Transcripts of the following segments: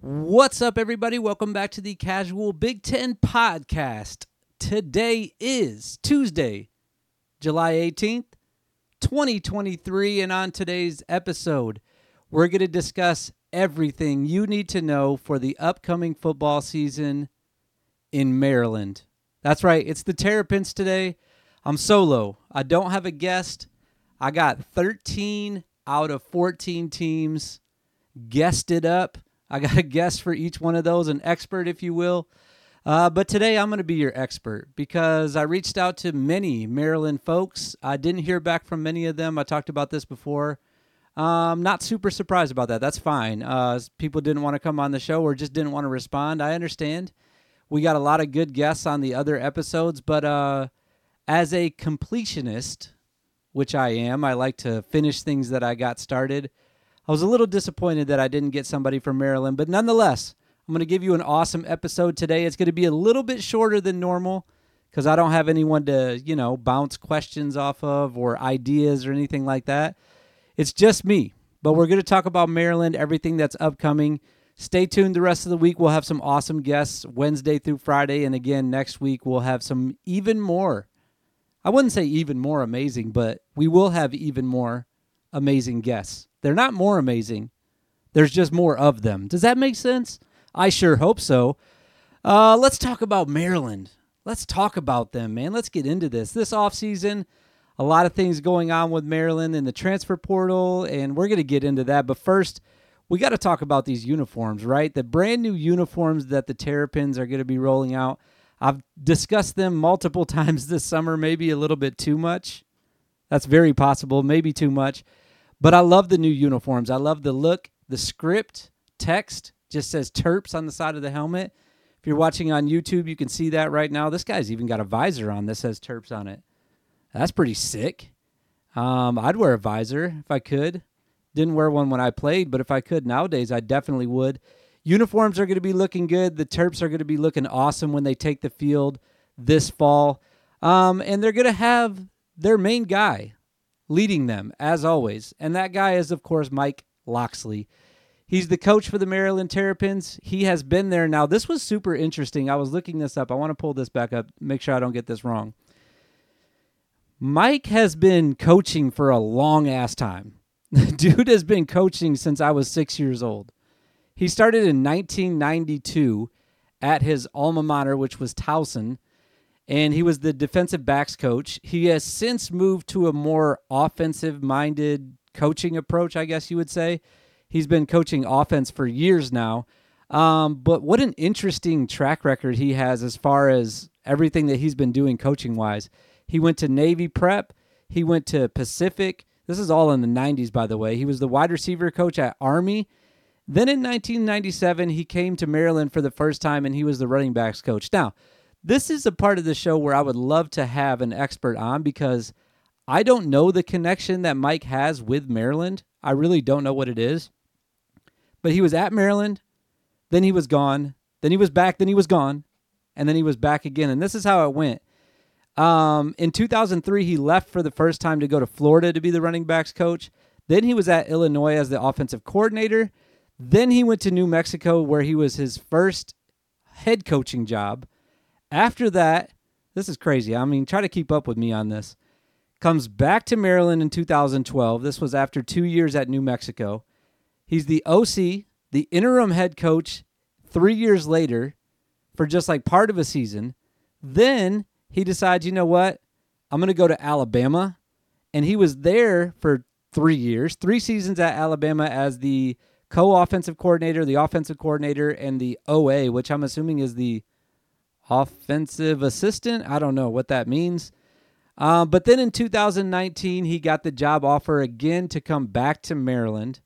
What's up, everybody? Welcome back to the Casual Big Ten Podcast. Today is Tuesday, July 18th, 2023. And on today's episode, we're going to discuss everything you need to know for the upcoming football season in Maryland. That's right, it's the Terrapins today. I'm solo, I don't have a guest. I got 13 out of 14 teams guested up. I got a guest for each one of those, an expert, if you will. Uh, but today I'm going to be your expert because I reached out to many Maryland folks. I didn't hear back from many of them. I talked about this before. Um, not super surprised about that. That's fine. Uh, people didn't want to come on the show or just didn't want to respond. I understand. We got a lot of good guests on the other episodes, but uh, as a completionist, which I am, I like to finish things that I got started. I was a little disappointed that I didn't get somebody from Maryland, but nonetheless, I'm going to give you an awesome episode today. It's going to be a little bit shorter than normal because I don't have anyone to, you know, bounce questions off of or ideas or anything like that. It's just me, but we're going to talk about Maryland, everything that's upcoming. Stay tuned the rest of the week. We'll have some awesome guests Wednesday through Friday. And again, next week, we'll have some even more. I wouldn't say even more amazing, but we will have even more amazing guests. They're not more amazing, there's just more of them. Does that make sense? I sure hope so. Uh, let's talk about Maryland. Let's talk about them, man. Let's get into this. This offseason, a lot of things going on with Maryland in the transfer portal, and we're going to get into that. But first, we got to talk about these uniforms, right? The brand new uniforms that the Terrapins are going to be rolling out. I've discussed them multiple times this summer, maybe a little bit too much. That's very possible, maybe too much. But I love the new uniforms. I love the look, the script, text just says Terps on the side of the helmet. If you're watching on YouTube, you can see that right now. This guy's even got a visor on that says Terps on it. That's pretty sick. Um, I'd wear a visor if I could. Didn't wear one when I played, but if I could nowadays, I definitely would. Uniforms are going to be looking good. The Terps are going to be looking awesome when they take the field this fall. Um, and they're going to have their main guy leading them, as always. And that guy is, of course, Mike Locksley. He's the coach for the Maryland Terrapins. He has been there now. This was super interesting. I was looking this up. I want to pull this back up, make sure I don't get this wrong. Mike has been coaching for a long ass time. Dude has been coaching since I was six years old. He started in 1992 at his alma mater, which was Towson, and he was the defensive backs coach. He has since moved to a more offensive minded coaching approach, I guess you would say. He's been coaching offense for years now. Um, but what an interesting track record he has as far as everything that he's been doing coaching wise. He went to Navy Prep, he went to Pacific. This is all in the 90s, by the way. He was the wide receiver coach at Army. Then in 1997, he came to Maryland for the first time and he was the running backs coach. Now, this is a part of the show where I would love to have an expert on because I don't know the connection that Mike has with Maryland. I really don't know what it is. But he was at Maryland, then he was gone, then he was back, then he was gone, and then he was back again. And this is how it went. Um, in 2003, he left for the first time to go to Florida to be the running backs coach. Then he was at Illinois as the offensive coordinator. Then he went to New Mexico, where he was his first head coaching job. After that, this is crazy. I mean, try to keep up with me on this. Comes back to Maryland in 2012. This was after two years at New Mexico. He's the OC, the interim head coach, three years later for just like part of a season. Then he decides, you know what? I'm going to go to Alabama. And he was there for three years, three seasons at Alabama as the co offensive coordinator, the offensive coordinator, and the OA, which I'm assuming is the offensive assistant. I don't know what that means. Uh, but then in 2019, he got the job offer again to come back to Maryland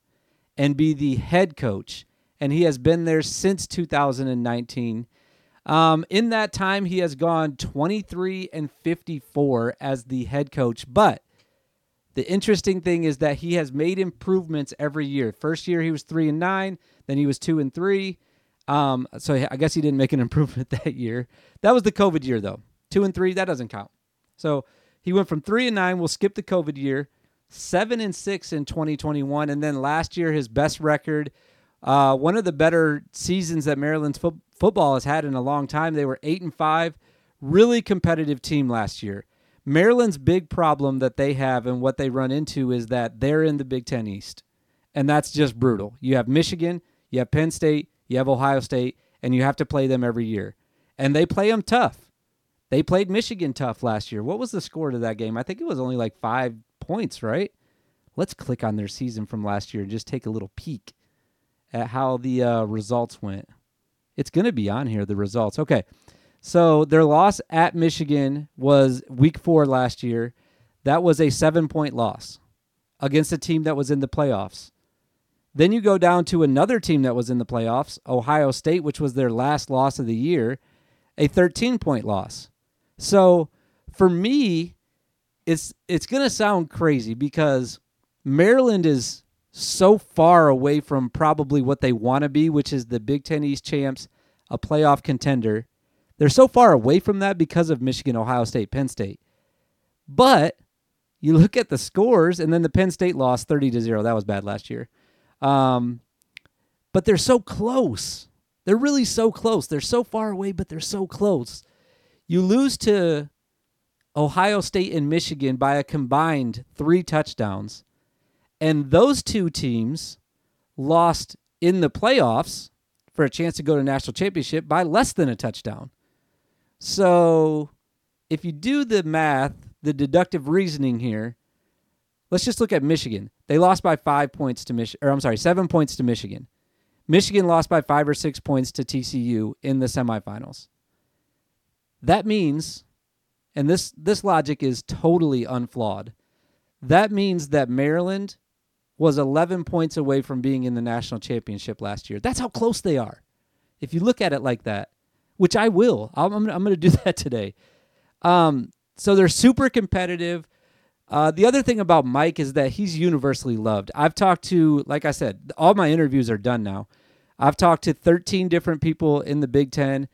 and be the head coach. And he has been there since 2019. Um, in that time, he has gone 23 and 54 as the head coach. But the interesting thing is that he has made improvements every year. First year, he was three and nine. Then he was two and three. Um, so I guess he didn't make an improvement that year. That was the COVID year, though. Two and three, that doesn't count. So he went from three and nine. We'll skip the COVID year. Seven and six in 2021, and then last year his best record Uh, one of the better seasons that Maryland's fo- football has had in a long time. They were eight and five, really competitive team last year. Maryland's big problem that they have and what they run into is that they're in the Big Ten East, and that's just brutal. You have Michigan, you have Penn State, you have Ohio State, and you have to play them every year, and they play them tough. They played Michigan tough last year. What was the score to that game? I think it was only like five points, right? Let's click on their season from last year and just take a little peek at how the uh, results went. It's going to be on here, the results. Okay. So their loss at Michigan was week four last year. That was a seven point loss against a team that was in the playoffs. Then you go down to another team that was in the playoffs, Ohio State, which was their last loss of the year, a 13 point loss. So for me, it's it's gonna sound crazy because Maryland is so far away from probably what they want to be, which is the Big Ten East champs, a playoff contender. They're so far away from that because of Michigan, Ohio State, Penn State. But you look at the scores, and then the Penn State lost 30 to 0. That was bad last year. Um, but they're so close. They're really so close. They're so far away, but they're so close. You lose to Ohio State and Michigan by a combined three touchdowns. And those two teams lost in the playoffs for a chance to go to national championship by less than a touchdown. So if you do the math, the deductive reasoning here, let's just look at Michigan. They lost by five points to Michigan, or I'm sorry, seven points to Michigan. Michigan lost by five or six points to TCU in the semifinals. That means, and this this logic is totally unflawed. That means that Maryland was 11 points away from being in the national championship last year. That's how close they are. If you look at it like that, which I will, I'm, I'm, going to do that today. Um, so they're super competitive. Uh, the other thing about Mike is that he's universally loved. I've talked to, like I said, all my interviews are done now. I've talked to 13 different people in the Big Ten.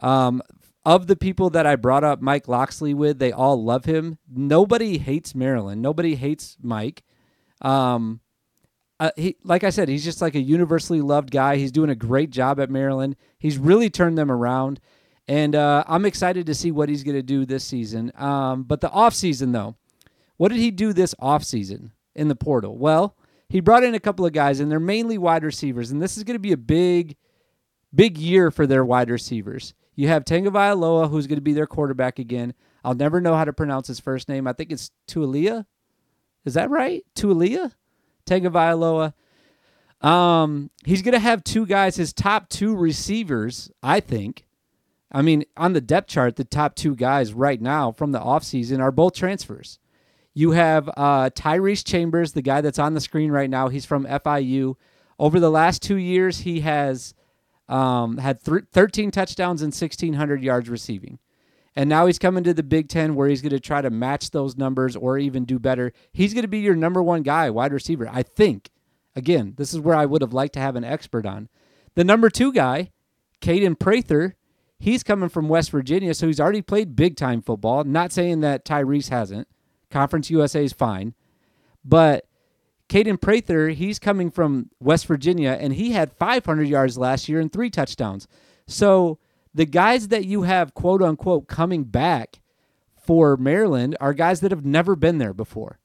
Um, of the people that I brought up Mike Locksley with, they all love him. Nobody hates Maryland. Nobody hates Mike. Um, uh, he, like I said, he's just like a universally loved guy. He's doing a great job at Maryland. He's really turned them around, and uh, I'm excited to see what he's going to do this season. Um, but the off season, though, what did he do this off season in the portal? Well, he brought in a couple of guys, and they're mainly wide receivers, and this is going to be a big, big year for their wide receivers. You have Tagovailoa, who's going to be their quarterback again. I'll never know how to pronounce his first name. I think it's Tualia. Is that right? Tualia? Tagovailoa. Um, he's going to have two guys, his top two receivers, I think. I mean, on the depth chart, the top two guys right now from the offseason are both transfers. You have uh, Tyrese Chambers, the guy that's on the screen right now. He's from FIU. Over the last two years, he has um, had th- 13 touchdowns and 1,600 yards receiving. And now he's coming to the Big Ten where he's going to try to match those numbers or even do better. He's going to be your number one guy, wide receiver, I think. Again, this is where I would have liked to have an expert on. The number two guy, Kaden Prather, he's coming from West Virginia, so he's already played big time football. Not saying that Tyrese hasn't. Conference USA is fine. But Kaden Prather, he's coming from West Virginia, and he had 500 yards last year and three touchdowns. So the guys that you have, quote unquote, coming back for Maryland are guys that have never been there before.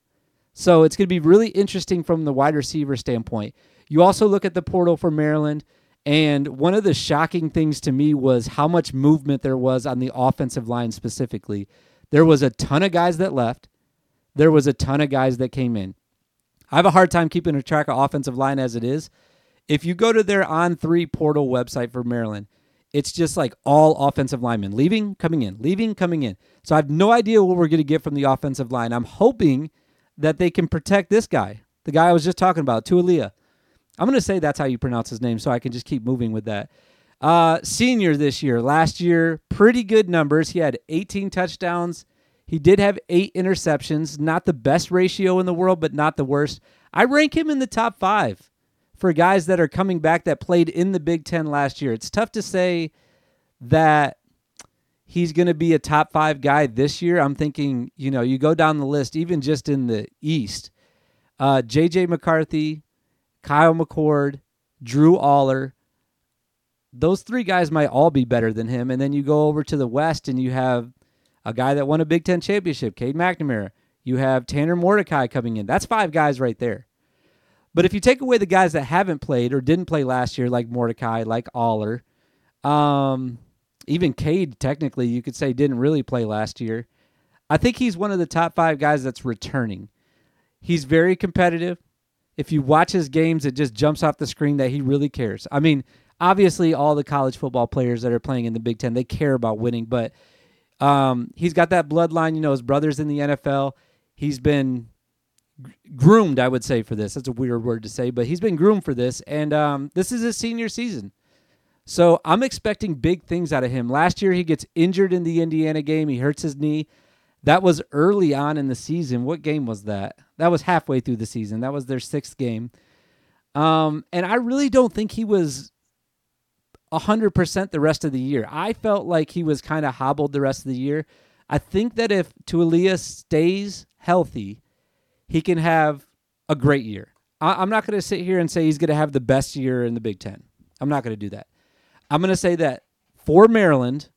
So it's going to be really interesting from the wide receiver standpoint. You also look at the portal for Maryland, and one of the shocking things to me was how much movement there was on the offensive line specifically. There was a ton of guys that left, there was a ton of guys that came in. I have a hard time keeping a track of offensive line as it is. If you go to their On3 portal website for Maryland, it's just like all offensive linemen leaving, coming in, leaving, coming in. So I have no idea what we're going to get from the offensive line. I'm hoping that they can protect this guy, the guy I was just talking about, Tualia. I'm going to say that's how you pronounce his name so I can just keep moving with that. Uh, senior this year, last year, pretty good numbers. He had 18 touchdowns, he did have eight interceptions, not the best ratio in the world, but not the worst. I rank him in the top five for guys that are coming back that played in the Big Ten last year. It's tough to say that he's going to be a top five guy this year. I'm thinking, you know, you go down the list, even just in the East, uh, J.J. McCarthy, Kyle McCord, Drew Allar. Those three guys might all be better than him. And then you go over to the West and you have a guy that won a Big Ten championship, Cade McNamara. You have Tanner Mordecai coming in. That's five guys right there. But if you take away the guys that haven't played or didn't play last year, like Mordecai, like Allar, um, even Cade, technically, you could say didn't really play last year. I think he's one of the top five guys that's returning. He's very competitive. If you watch his games, it just jumps off the screen that he really cares. I mean, obviously, all the college football players that are playing in the Big Ten, they care about winning, but um, he's got that bloodline. You know, his brother's in the NFL. He's been groomed, I would say, for this. That's a weird word to say, but he's been groomed for this, and um, this is his senior season. So I'm expecting big things out of him. Last year, he gets injured in the Indiana game. He hurts his knee. That was early on in the season. What game was that? That was halfway through the season. That was their sixth game. Um, and I really don't think he was 100% the rest of the year. I felt like he was kind of hobbled the rest of the year. I think that if Taulia stays healthy, he can have a great year. I, am not going to sit here and say he's going to have the best year in the Big Ten. I'm not going to do that. I'm going to say that for Maryland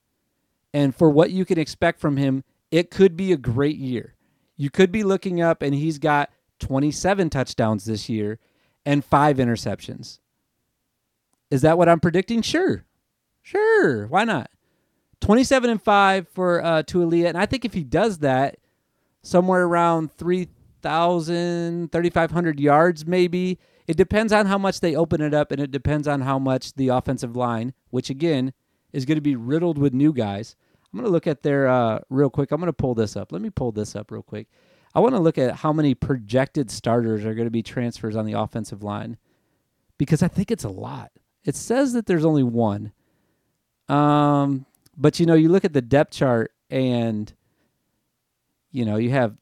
and for what you can expect from him, it could be a great year. You could be looking up and he's got 27 touchdowns this year and five interceptions. Is that what I'm predicting? Sure. Sure. Why not? 27 and 5 for uh. And I think if he does that, somewhere around 3,000, 3,500 yards, maybe. It depends on how much they open it up, and it depends on how much the offensive line, which again is going to be riddled with new guys. I'm going to look at their uh, real quick. I'm going to pull this up. Let me pull this up real quick. I want to look at how many projected starters are going to be transfers on the offensive line because I think it's a lot. It says that there's only one. Um, but you know, you look at the depth chart and you know, you have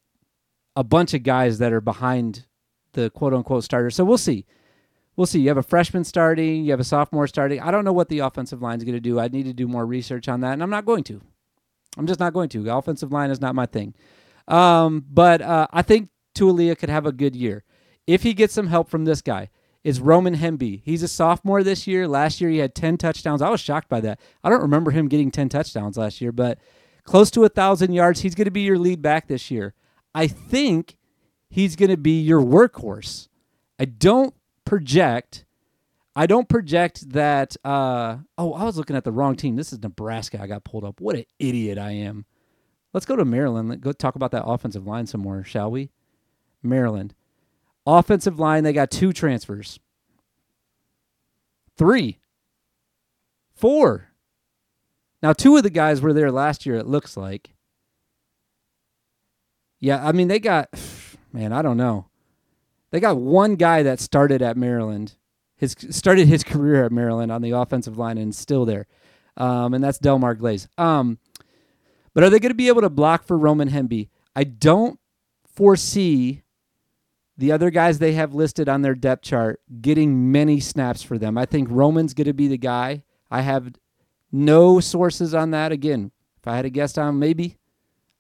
a bunch of guys that are behind the quote unquote starter. So we'll see. We'll see. You have a freshman starting, you have a sophomore starting. I don't know what the offensive line is going to do. I need to do more research on that, and I'm not going to. I'm just not going to. The offensive line is not my thing. Um, but uh, I think Taulia could have a good year if he gets some help from this guy is Roman Hemby. He's a sophomore this year. Last year he had 10 touchdowns. I was shocked by that. I don't remember him getting 10 touchdowns last year, but close to a 1,000 yards. He's going to be your lead back this year. I think he's going to be your workhorse. I don't project. I don't project that. Uh, oh, I was looking at the wrong team. This is Nebraska. I got pulled up. What an idiot I am. Let's go to Maryland. Let's go talk about that offensive line some more, shall we? Maryland. Offensive line, they got two transfers. Three. Four. Now, two of the guys were there last year, it looks like. Yeah, I mean, they got, man, I don't know. They got one guy that started at Maryland, his started his career at Maryland on the offensive line and still there, um, and that's Delmar Glaze. Um, but are they going to be able to block for Roman Hemby? I don't foresee the other guys they have listed on their depth chart getting many snaps for them. I think Roman's going to be the guy. I have no sources on that. Again, if I had a guest on, maybe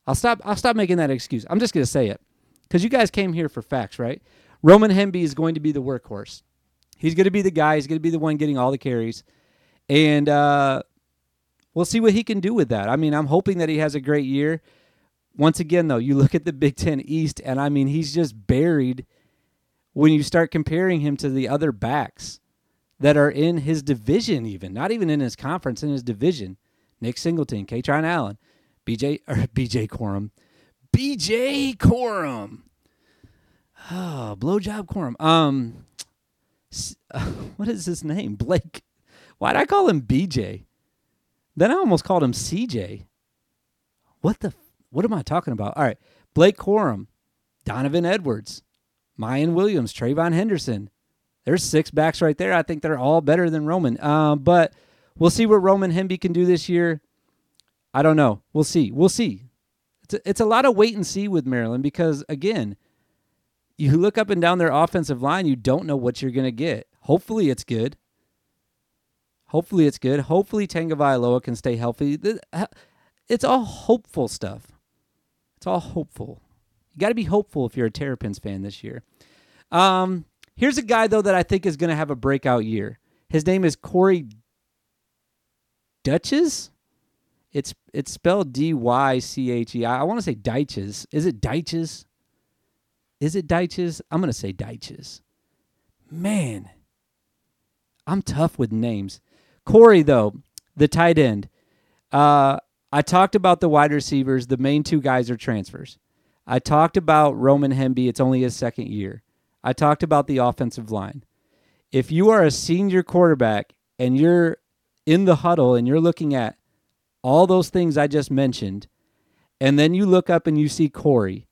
I'll stop. I'll stop making that excuse. I'm just going to say it because you guys came here for facts, right? Roman Hemby is going to be the workhorse. He's going to be the guy. He's going to be the one getting all the carries, and uh, we'll see what he can do with that. I mean, I'm hoping that he has a great year. Once again, though, you look at the Big Ten East, and I mean, he's just buried when you start comparing him to the other backs that are in his division, even not even in his conference, in his division. Nick Singleton, Kaytron Allen, BJ or BJ Corum, BJ Corum, Oh, blowjob Corum. Um, what is his name? Blake. Why'd I call him BJ? Then I almost called him CJ. What the? What am I talking about? All right. Blake Corum, Donovan Edwards, Miyan Williams, TreVeyon Henderson. There's six backs right there. I think they're all better than Roman. Uh, but we'll see what Roman Hemby can do this year. I don't know. We'll see. We'll see. It's a, it's a lot of wait and see with Maryland because, again, you look up and down their offensive line, you don't know what you're going to get. Hopefully, it's good. Hopefully, it's good. Hopefully, Tagovailoa can stay healthy. It's all hopeful stuff. It's all hopeful. You got to be hopeful if you're a Terrapins fan this year. Um, Here's a guy though that I think is going to have a breakout year. His name is Corey Dutches. It's it's spelled D Y C H E. I want to say Deiches. Is it Deiches? Is it Deiches? I'm going to say Deiches. Man, I'm tough with names. Corey, though, the tight end. Uh, I talked about the wide receivers. The main two guys are transfers. I talked about Roman Hemby. It's only his second year. I talked about the offensive line. If you are a senior quarterback and you're in the huddle and you're looking at all those things I just mentioned, and then you look up and you see Corey,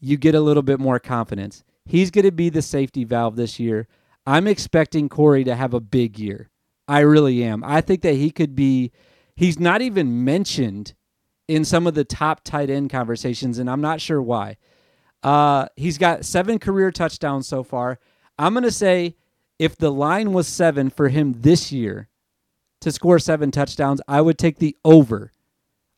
you get a little bit more confidence. He's going to be the safety valve this year. I'm expecting Corey to have a big year. I really am. I think that he could be, he's not even mentioned in some of the top tight end conversations, and I'm not sure why. Uh, he's got seven career touchdowns so far. I'm going to say if the line was seven for him this year to score seven touchdowns, I would take the over.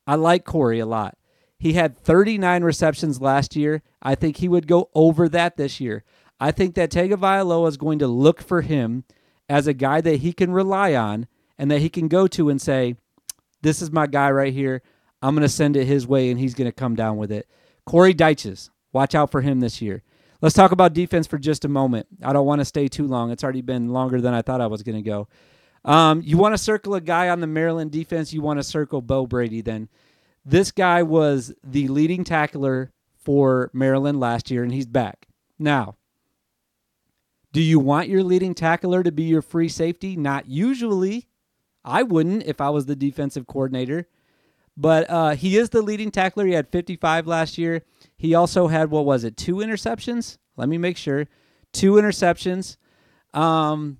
I like Corey a lot. He had 39 receptions last year. I think he would go over that this year. I think that Tagovailoa is going to look for him as a guy that he can rely on and that he can go to and say, "This is my guy right here. I'm going to send it his way, and he's going to come down with it." Corey Dyches, watch out for him this year. Let's talk about defense for just a moment. I don't want to stay too long. It's already been longer than I thought I was going to go. Um, you want to circle a guy on the Maryland defense, you want to circle Bo Brady then. This guy was the leading tackler for Maryland last year, and he's back. Now, do you want your leading tackler to be your free safety? Not usually. I wouldn't if I was the defensive coordinator. But uh, he is the leading tackler. He had 55 last year. He also had, what was it, two interceptions? Let me make sure. Two interceptions. Um,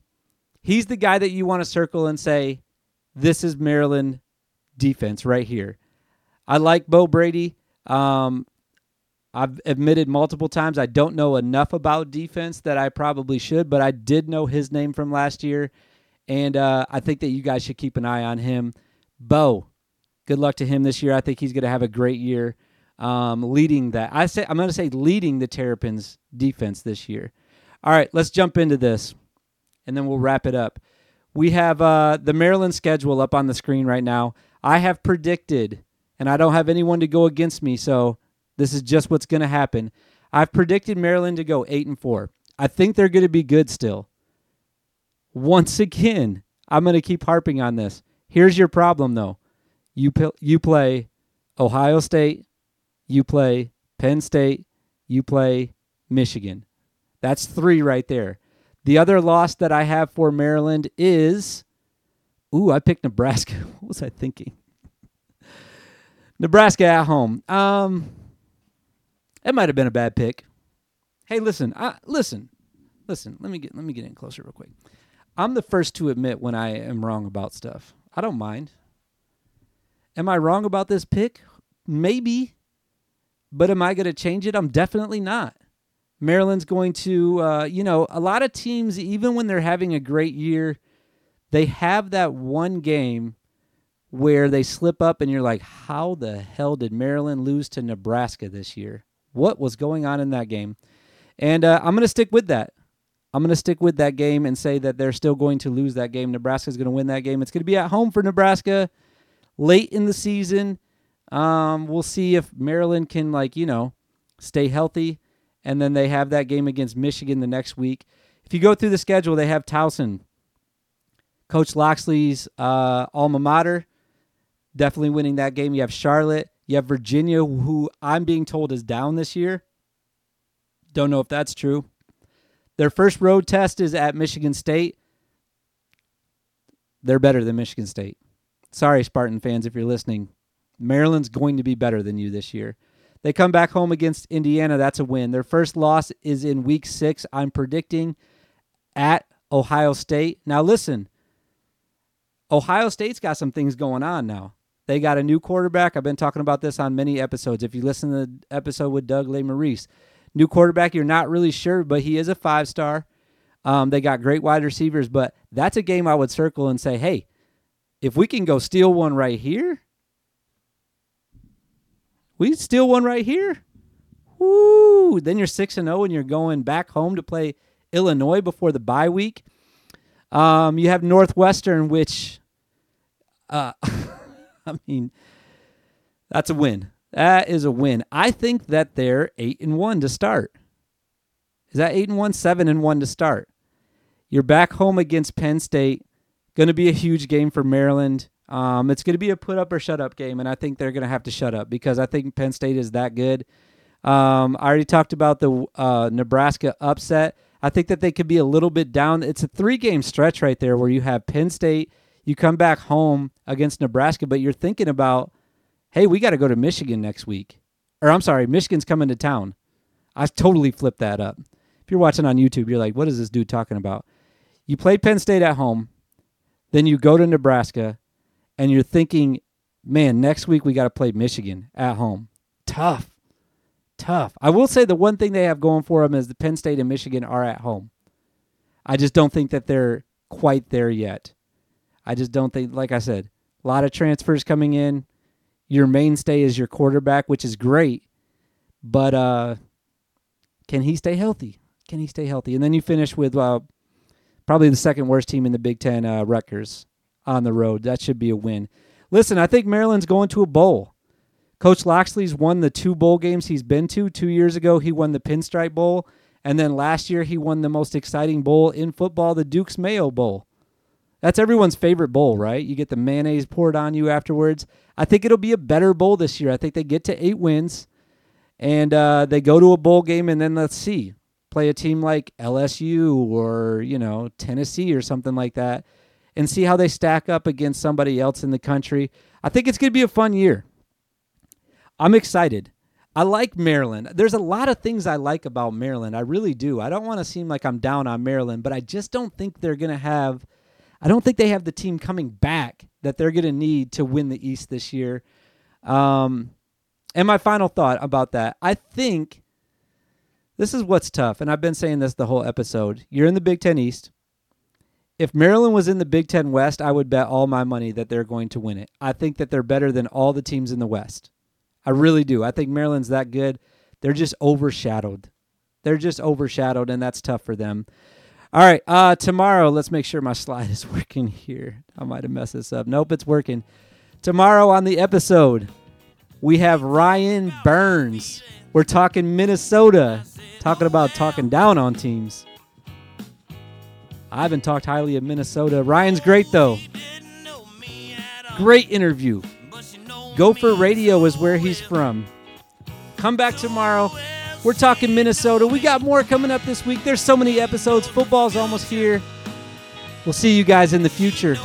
he's the guy that you want to circle and say, this is Maryland defense right here. I like Bo Brady. Um, I've admitted multiple times I don't know enough about defense that I probably should, but I did know his name from last year, and uh, I think that you guys should keep an eye on him. Bo, good luck to him this year. I think he's going to have a great year um, leading that. I say I'm going to say leading the Terrapins defense this year. All right, let's jump into this, and then we'll wrap it up. We have uh, the Maryland schedule up on the screen right now. I have predicted and I don't have anyone to go against me, so this is just what's going to happen. I've predicted Maryland to go 8 and 4. I think they're going to be good still. Once again, I'm going to keep harping on this. Here's your problem though. You you play Ohio State, you play Penn State, you play Michigan. That's 3 right there. The other loss that I have for Maryland is Ooh, I picked Nebraska. what was I thinking? Nebraska at home. Um, it might have been a bad pick. Hey, listen, listen, listen. Let me get let me get in closer real quick. I'm the first to admit when I am wrong about stuff. I don't mind. Am I wrong about this pick? Maybe. But am I going to change it? I'm definitely not. Maryland's going to, uh, you know, a lot of teams, even when they're having a great year, they have that one game where they slip up and you're like, how the hell did Maryland lose to Nebraska this year? What was going on in that game? And uh, I'm going to stick with that. I'm going to stick with that game and say that they're still going to lose that game. Nebraska's going to win that game. It's going to be at home for Nebraska late in the season. Um, we'll see if Maryland can, like, you know, stay healthy. And then they have that game against Michigan the next week. If you go through the schedule, they have Towson, Coach Locksley's uh, alma mater definitely winning that game. You have Charlotte. You have Virginia, who I'm being told is down this year. Don't know if that's true. Their first road test is at Michigan State. They're better than Michigan State. Sorry, Spartan fans, if you're listening. Maryland's going to be better than you this year. They come back home against Indiana. That's a win. Their first loss is in week six. I'm predicting at Ohio State. Now, listen, Ohio State's got some things going on now. They got a new quarterback. I've been talking about this on many episodes. If you listen to the episode with Doug Lesmerises, new quarterback, you're not really sure, but he is a five star. Um, they got great wide receivers, but that's a game I would circle and say, hey, if we can go steal one right here, we steal one right here. Woo! Then you're six and zero, and you're going back home to play Illinois before the bye week. Um, you have Northwestern, which, uh, I mean, that's a win. That is a win. I think that they're eight and one to start. Is that eight and one, seven and one to start? You're back home against Penn State. Going to be a huge game for Maryland. Um, it's going to be a put up or shut up game, and I think they're going to have to shut up because I think Penn State is that good. Um, I already talked about the uh, Nebraska upset. I think that they could be a little bit down. It's a three game stretch right there where you have Penn State, you come back home against Nebraska, but you're thinking about, hey, we got to go to Michigan next week. Or I'm sorry, Michigan's coming to town. I totally flipped that up. If you're watching on YouTube, you're like, what is this dude talking about? You play Penn State at home, then you go to Nebraska, and you're thinking, man, next week we got to play Michigan at home. Tough. Tough. I will say the one thing they have going for them is the Penn State and Michigan are at home. I just don't think that they're quite there yet. I just don't think, like I said, a lot of transfers coming in. Your mainstay is your quarterback, which is great, but uh, can he stay healthy? Can he stay healthy? And then you finish with uh, probably the second worst team in the Big Ten, uh, Rutgers on the road. That should be a win. Listen, I think Maryland's going to a bowl. Coach Locksley's won the two bowl games he's been to. Two years ago, he won the Pinstripe Bowl. And then last year, he won the most exciting bowl in football, the Duke's Mayo Bowl. That's everyone's favorite bowl, right? You get the mayonnaise poured on you afterwards. I think it'll be a better bowl this year. I think they get to eight wins and uh, they go to a bowl game, and then let's see, play a team like LSU or, you know, Tennessee or something like that and see how they stack up against somebody else in the country. I think it's going to be a fun year. I'm excited. I like Maryland. There's a lot of things I like about Maryland. I really do. I don't want to seem like I'm down on Maryland, but I just don't think they're going to have I don't think they have the team coming back that they're going to need to win the East this year. Um, and my final thought about that, I think this is what's tough, and I've been saying this the whole episode. You're in the Big Ten East if Maryland was in the Big Ten West, I would bet all my money that they're going to win it. I think that they're better than all the teams in the West. I really do. I think Maryland's that good. They're just overshadowed. They're just overshadowed, and that's tough for them. All right, uh, tomorrow, let's make sure my slide is working here. I might have messed this up. Nope, it's working. Tomorrow on the episode, we have Ryan Burns. We're talking Minnesota, talking about talking down on teams. I haven't talked highly of Minnesota. Ryan's great, though. Great interview. Gopher Radio is where he's from. Come back tomorrow. We're talking Minnesota. We got more coming up this week. There's so many episodes. Football's almost here. We'll see you guys in the future.